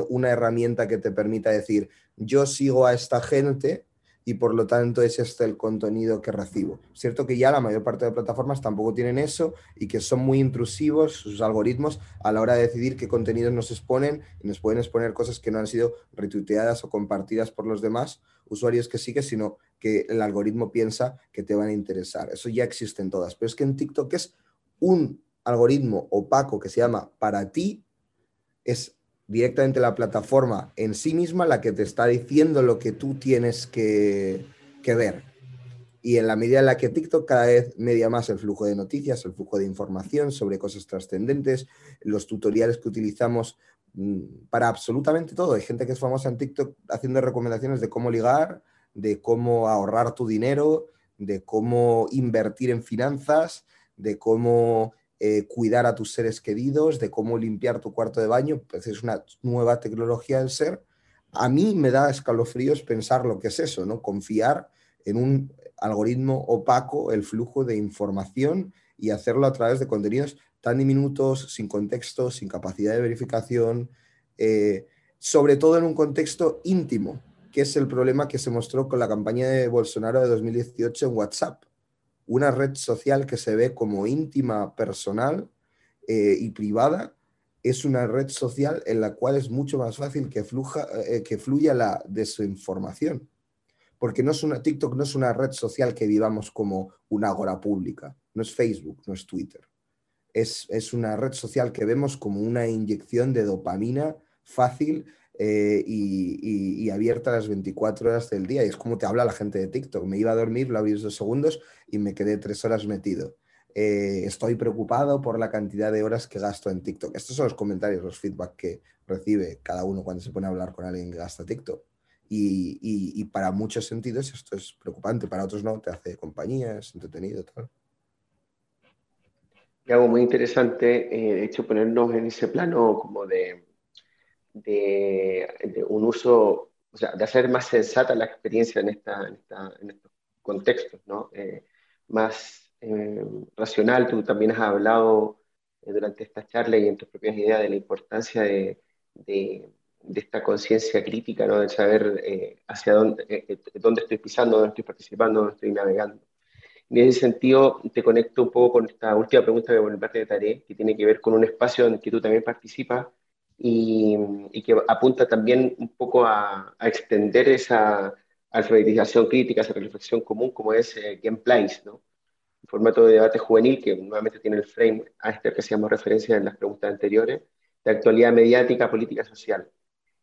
S2: una herramienta que te permita decir, yo sigo a esta gente y por lo tanto es este el contenido que recibo. Cierto que ya la mayor parte de plataformas tampoco tienen eso y que son muy intrusivos sus algoritmos a la hora de decidir qué contenidos nos exponen y nos pueden exponer cosas que no han sido retuiteadas o compartidas por los demás usuarios que sigues, sino que el algoritmo piensa que te van a interesar. Eso ya existe en todas, pero es que en TikTok es un algoritmo opaco que se llama para ti, es directamente la plataforma en sí misma la que te está diciendo lo que tú tienes que, que ver. Y en la medida en la que TikTok cada vez media más el flujo de noticias, el flujo de información sobre cosas trascendentes, los tutoriales que utilizamos mm, para absolutamente todo. Hay gente que es famosa en TikTok haciendo recomendaciones de cómo ligar, de cómo ahorrar tu dinero, de cómo invertir en finanzas, de cómo eh, cuidar a tus seres queridos, de cómo limpiar tu cuarto de baño. Pues es una nueva tecnología del ser. A mí me da escalofríos pensar lo que es eso, ¿no? Confiar en un algoritmo opaco el flujo de información y hacerlo a través de contenidos tan diminutos, sin contexto, sin capacidad de verificación, eh, sobre todo en un contexto íntimo, que es el problema que se mostró con la campaña de Bolsonaro de 2018 en WhatsApp. Una red social que se ve como íntima, personal eh, y privada, es una red social en la cual es mucho más fácil que, eh, que fluya la desinformación. Porque no es una, TikTok no es una red social que vivamos como una agora pública, no es Facebook, no es Twitter. Es, es una red social que vemos como una inyección de dopamina fácil eh, y, abierta las 24 horas del día. Y es como te habla la gente de TikTok. Me iba a dormir, lo abrí dos segundos y me quedé tres horas metido. Eh, estoy preocupado por la cantidad de horas que gasto en TikTok. Estos son los comentarios, los feedback que recibe cada uno cuando se pone a hablar con alguien que gasta TikTok. Y, y, para muchos sentidos esto es preocupante, para otros no, te hace compañía, es entretenido. Tal.
S3: Y algo muy interesante, eh, de hecho, ponernos en ese plano como de, de, un uso, o sea, de hacer más sensata la experiencia en, esta, en, estos contextos, ¿no? Eh, más eh, racional. Tú también has hablado eh, durante esta charla y en tus propias ideas de la importancia de, de, esta conciencia crítica, ¿no? De saber hacia dónde, dónde estoy pisando, dónde estoy participando, dónde estoy navegando. En ese sentido, te conecto un poco con esta última pregunta que por parte de Tarea, que tiene que ver con un espacio en el que tú también participas, y, que apunta también un poco a, extender esa alfabetización crítica, esa reflexión común como es eh, Gameplays, ¿no? Un formato de debate juvenil que nuevamente tiene el frame a este que hacíamos referencia en las preguntas anteriores, de actualidad mediática, política, social.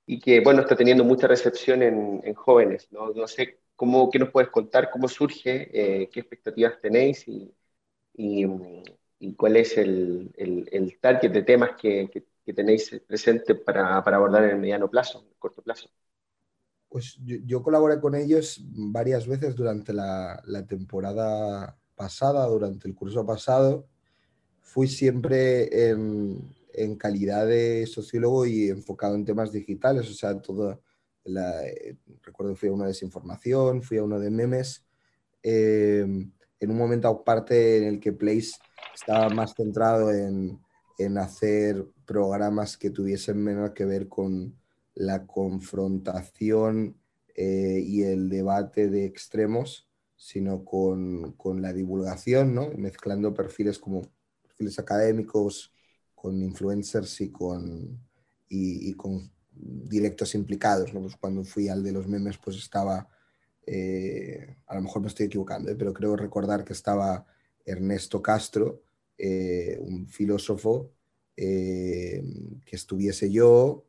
S3: Y que, bueno, está teniendo mucha recepción en, en jóvenes, ¿no? No sé cómo, qué nos puedes contar, cómo surge, eh, qué expectativas tenéis y, y, y, cuál es el, el, el target de temas que, que que tenéis presente para, para, abordar en el mediano plazo, en el corto plazo?
S2: Pues yo, colaboré con ellos varias veces durante la, la, temporada pasada, durante el curso pasado. Fui siempre en, en, calidad de sociólogo y enfocado en temas digitales, o sea, todo, la, recuerdo que fui a una de desinformación, fui a uno de memes, eh, en un momento aparte en el que Place estaba más centrado en, en hacer programas que tuviesen menos que ver con la confrontación eh, y el debate de extremos, sino con, con, la divulgación, ¿no? mezclando perfiles como perfiles académicos con influencers y con, y, con directos implicados. ¿no? Pues cuando fui al de los memes, pues estaba, eh, a lo mejor me estoy equivocando, ¿eh? pero creo recordar que estaba Ernesto Castro, un filósofo eh, que estuviese yo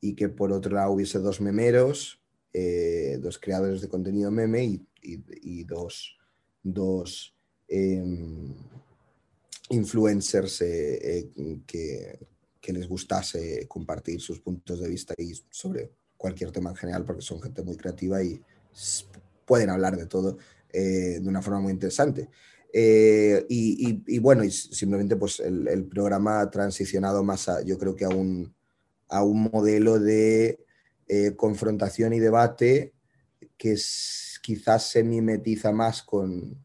S2: y que por otro lado hubiese dos memeros, eh, dos creadores de contenido meme y, dos, dos em, influencers eh, que, que, les gustase compartir sus puntos de vista y sobre cualquier tema en general, porque son gente muy creativa y pueden hablar de todo de una forma muy interesante. Eh, y, bueno, simplemente pues el, programa ha transicionado más a, yo creo que a un, a un modelo de eh, confrontación y debate que quizás se mimetiza más con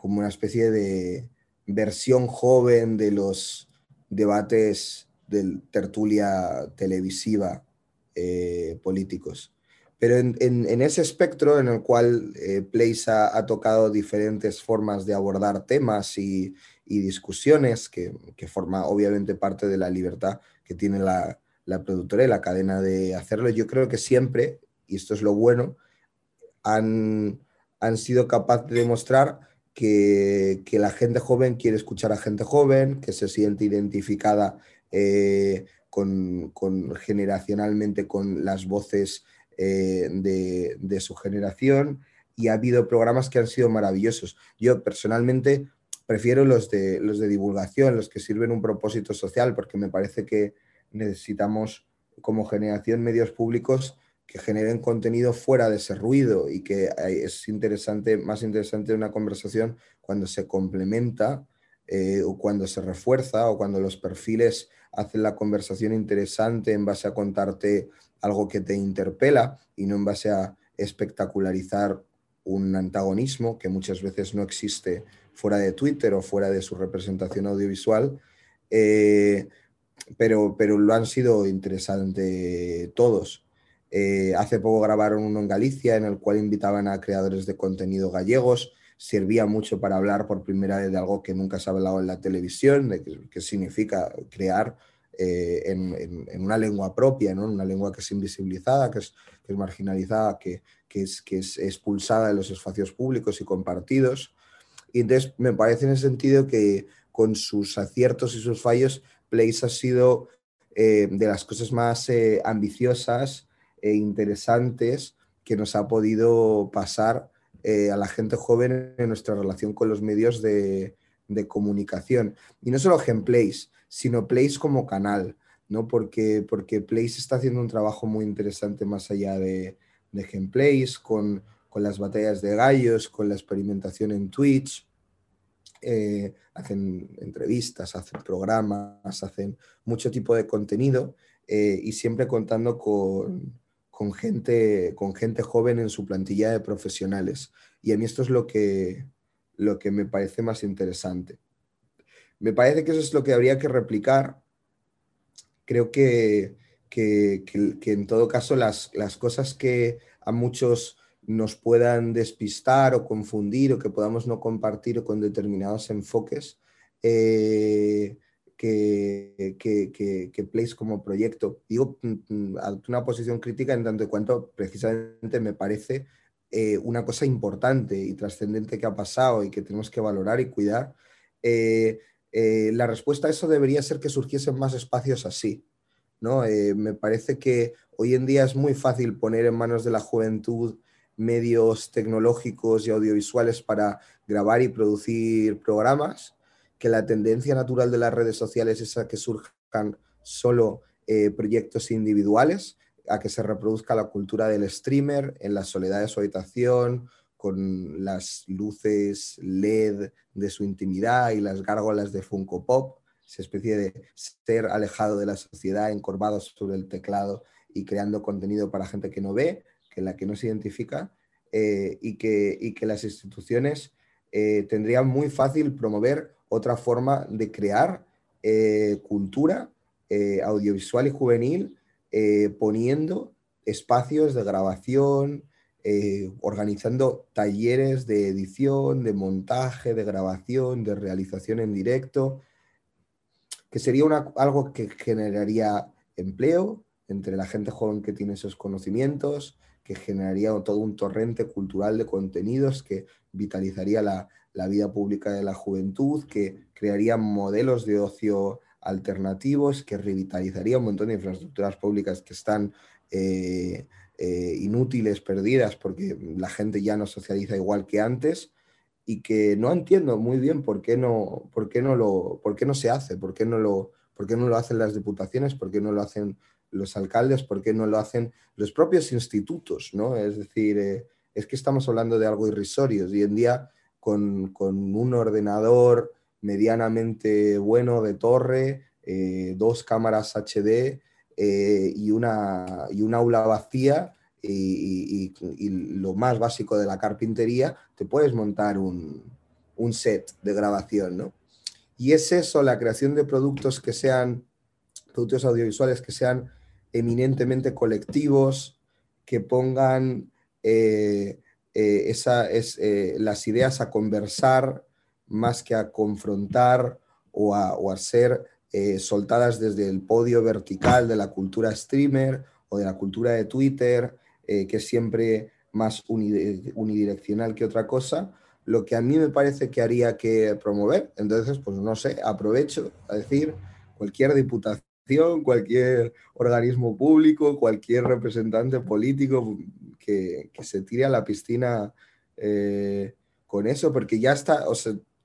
S2: como una especie de versión joven de los debates de tertulia televisiva eh, políticos. Pero en, ese espectro en el cual eh, Place ha, tocado diferentes formas de abordar temas y, discusiones, que, forma obviamente parte de la libertad que tiene la, la, productora y la cadena de hacerlo, yo creo que siempre, y esto es lo bueno, han, han sido capaces de demostrar que, la gente joven quiere escuchar a gente joven, que se siente identificada eh, con, generacionalmente con las voces eh, de, su generación y ha habido programas que han sido maravillosos. Yo personalmente prefiero los de, los de divulgación, los que sirven un propósito social, porque me parece que necesitamos como generación medios públicos que generen contenido fuera de ese ruido y que es interesante, más interesante una conversación cuando se complementa eh, o cuando se refuerza o cuando los perfiles hacen la conversación interesante en base a contarte algo que te interpela y no en base a espectacularizar un antagonismo que muchas veces no existe fuera de Twitter o fuera de su representación audiovisual. Eh, pero, pero lo han sido interesante todos. Eh, hace poco grabaron uno en Galicia en el cual invitaban a creadores de contenido gallegos. Servía mucho para hablar por primera vez de algo que nunca se ha hablado en la televisión, de qué, significa crear eh, en, una lengua propia, ¿no? una lengua que es invisibilizada, que es, marginalizada, que, es, expulsada de los espacios públicos y compartidos. Y entonces me parece en ese sentido que con sus aciertos y sus fallos, Place ha sido eh, de las cosas más ambiciosas e interesantes que nos ha podido pasar eh, a la gente joven en nuestra relación con los medios de, comunicación. Y no solo Gameplace, sino Place como canal, ¿no? Porque, porque Place está haciendo un trabajo muy interesante más allá de, de Gameplace, con, con las batallas de gallos, con la experimentación en Twitch. Eh, hacen entrevistas, hacen programas, hacen mucho tipo de contenido eh, y siempre contando con, con gente, con gente joven en su plantilla de profesionales. Y a mí esto es lo que, lo que me parece más interesante. Me parece que eso es lo que habría que replicar. Creo que, que, en todo caso las, las, cosas que a muchos nos puedan despistar o confundir o que podamos no compartir con determinados enfoques, eh, que, que, que, Place como proyecto. Digo, mm, mm, una posición crítica en tanto cuanto precisamente me parece eh, una cosa importante y trascendente que ha pasado y que tenemos que valorar y cuidar. Eh, eh, la respuesta a eso debería ser que surgiesen más espacios así. ¿no? me parece que hoy en día es muy fácil poner en manos de la juventud medios tecnológicos y audiovisuales para grabar y producir programas que la tendencia natural de las redes sociales es a que surjan solo eh, proyectos individuales, a que se reproduzca la cultura del streamer en la soledad de su habitación, con las luces LED de su intimidad y las gárgolas de Funko Pop, esa especie de ser alejado de la sociedad, encorvado sobre el teclado y creando contenido para gente que no ve, que la que no se identifica, eh, y, que, y, que, las instituciones eh, tendrían muy fácil promover otra forma de crear eh, cultura audiovisual y juvenil poniendo espacios de grabación, organizando talleres de edición, de montaje, de grabación, de realización en directo, que sería algo que generaría empleo entre la gente joven que tiene esos conocimientos, que generaría todo un torrente cultural de contenidos que vitalizaría la, la vida pública de la juventud, que crearía modelos de ocio alternativos, que revitalizaría un montón de infraestructuras públicas que están eh, eh, inútiles, perdidas, porque la gente ya no socializa igual que antes y que no entiendo muy bien por qué no, por qué no, lo, por qué no se hace, por qué no, lo, por qué no lo hacen las diputaciones, por qué no lo hacen los alcaldes, por qué no lo hacen los propios institutos, ¿no? Es decir, eh, es que estamos hablando de algo irrisorio. Hoy en día con, un ordenador medianamente bueno de torre, eh, dos cámaras HD eh, y, una, y un aula vacía y, lo más básico de la carpintería, te puedes montar un, set de grabación, ¿no? Y es eso, la creación de productos que sean, productos audiovisuales que sean eminentemente colectivos, que pongan eh, eh, esa es, las ideas a conversar más que a confrontar o a, ser eh, soltadas desde el podio vertical de la cultura streamer o de la cultura de Twitter, que es siempre más unidireccional que otra cosa, lo que a mí me parece que haría que promover. Entonces, pues no sé, aprovecho a decir cualquier diputación, cualquier organismo público, cualquier representante político que, se tire a la piscina eh, con eso, porque ya está,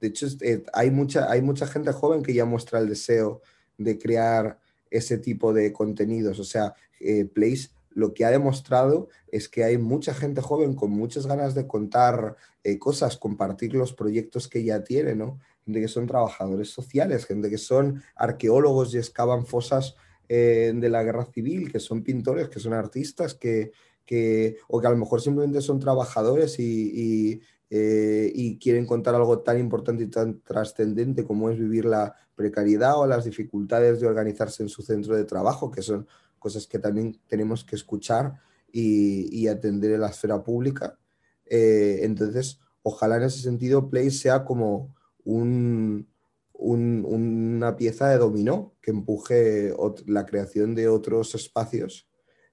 S2: de hecho, eh, hay, mucha, hay mucha gente joven que ya muestra el deseo de crear ese tipo de contenidos. O sea, eh, Place lo que ha demostrado es que hay mucha gente joven con muchas ganas de contar eh, cosas, compartir los proyectos que ya tiene, ¿no? Gente que son trabajadores sociales, gente que son arqueólogos y excavan fosas eh, de la guerra civil, que son pintores, que son artistas, que, que, o que a lo mejor simplemente son trabajadores y, eh, y quieren contar algo tan importante y tan trascendente como es vivir la precariedad o las dificultades de organizarse en su centro de trabajo, que son cosas que también tenemos que escuchar y, atender en la esfera pública. Eh, entonces, ojalá en ese sentido Play sea como un, una pieza de dominó que empuje la creación de otros espacios,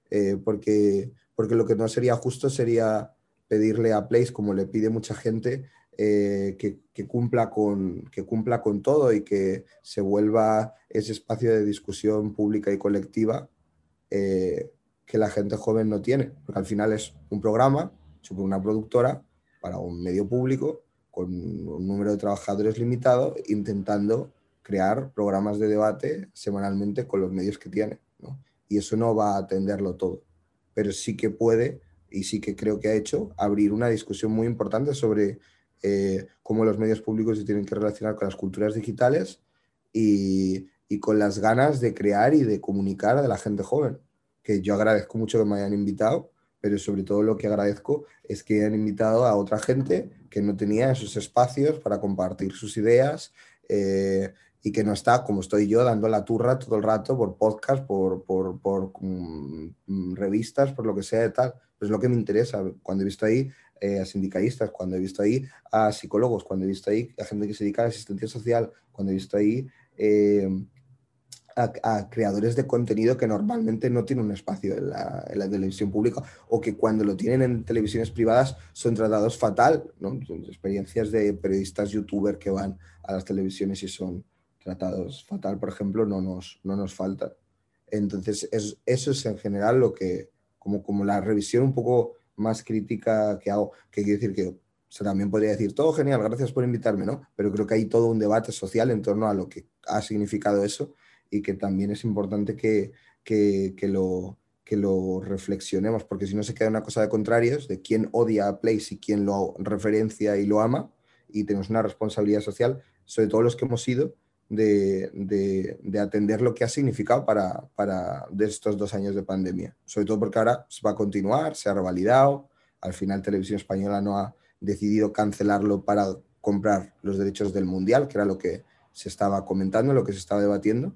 S2: eh, porque, porque lo que no sería justo sería pedirle a Place, como le pide mucha gente, eh, que, cumpla con, que cumpla con todo y que se vuelva ese espacio de discusión pública y colectiva eh, que la gente joven no tiene, porque al final es un programa hecho una productora para un medio público con un número de trabajadores limitado, intentando crear programas de debate semanalmente con los medios que tiene. Y eso no va a atenderlo todo, pero sí que puede, y sí que creo que ha hecho, abrir una discusión muy importante sobre eh, cómo los medios públicos se tienen que relacionar con las culturas digitales y, y con las ganas de crear y de comunicar de la gente joven, que yo agradezco mucho que me hayan invitado, pero sobre todo lo que agradezco es que hayan invitado a otra gente que no tenía esos espacios para compartir sus ideas eh, y que no está como estoy yo dando la turra todo el rato por podcast, por, por, por mm, revistas, por lo que sea de tal. Pues es lo que me interesa. Cuando he visto ahí eh, a sindicalistas, cuando he visto ahí a psicólogos, cuando he visto ahí a gente que se dedica a la asistencia social, cuando he visto ahí eh, a, creadores de contenido que normalmente no tienen un espacio en la, televisión pública o que cuando lo tienen en televisiones privadas son tratados fatal, ¿no? experiencias de periodistas youtubers que van a las televisiones y son tratados fatal, por ejemplo, no nos, no nos falta. Entonces, es, eso es en general lo que, como, como la revisión un poco más crítica que hago, que quiere decir que se también podría decir, todo genial, gracias por invitarme, ¿no? Pero creo que hay todo un debate social en torno a lo que ha significado eso y que también es importante que, que, lo, que lo reflexionemos, porque si no se queda una cosa de contrarios, de quién odia a Place y quién lo referencia y lo ama, y tenemos una responsabilidad social, sobre todo los que hemos ido, de, de, atender lo que ha significado para, para de estos dos años de pandemia. Sobre todo porque ahora va a continuar, se ha revalidado, al final Televisión Española no ha decidido cancelarlo para comprar los derechos del Mundial, que era lo que se estaba comentando, lo que se estaba debatiendo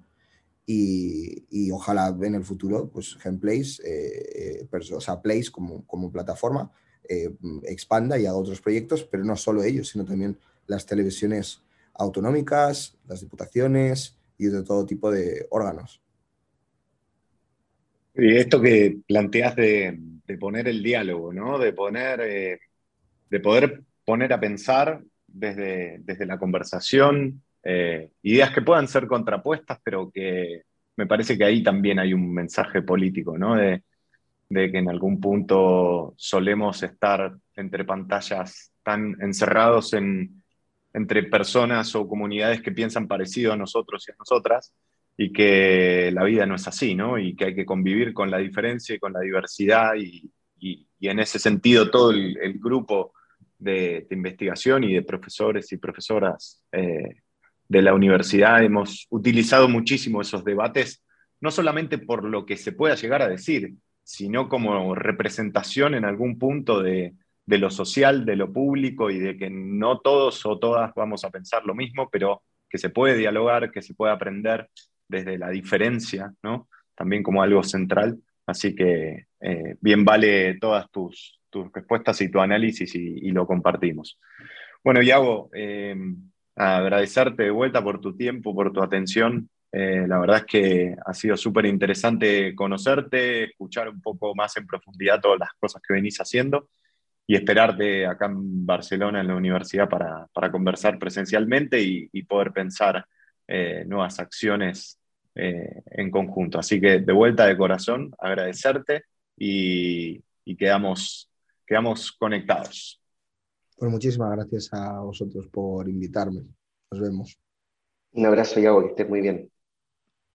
S2: y, ojalá en el futuro, pues Gameplays, eh, eh o sea, Place como, como plataforma, eh, expanda y haga otros proyectos, pero no solo ellos, sino también las televisiones autonómicas, las diputaciones y de todo tipo de órganos.
S1: Y esto que planteas de, poner el diálogo, ¿no? De poner, eh, de poder poner a pensar desde, desde la conversación, eh, ideas que puedan ser contrapuestas, pero que me parece que ahí también hay un mensaje político, ¿no? De, que en algún punto solemos estar entre pantallas tan encerrados en, entre personas o comunidades que piensan parecido a nosotros y a nosotras, y que la vida no es así, ¿no? Y que hay que convivir con la diferencia y con la diversidad, y, en ese sentido todo el, grupo de, investigación y de profesores y profesoras eh, de la universidad hemos utilizado muchísimo esos debates, no solamente por lo que se pueda llegar a decir, sino como representación en algún punto de, lo social, de lo público y de que no todos o todas vamos a pensar lo mismo, pero que se puede dialogar, que se puede aprender desde la diferencia, ¿no? También como algo central. Así que eh, bien vale todas tus, tus, respuestas y tu análisis y, lo compartimos. Bueno, Iago, eh, agradecerte de vuelta por tu tiempo, por tu atención. Eh, la verdad es que ha sido súper interesante conocerte, escuchar un poco más en profundidad todas las cosas que venís haciendo. Esperarte acá en Barcelona, en la universidad, para, conversar presencialmente y, poder pensar eh, nuevas acciones eh, en conjunto. Así que de vuelta de corazón, agradecerte y, quedamos, quedamos conectados.
S2: Pues muchísimas gracias a vosotros por invitarme. Nos vemos.
S3: Un abrazo, Iago, que estés muy bien.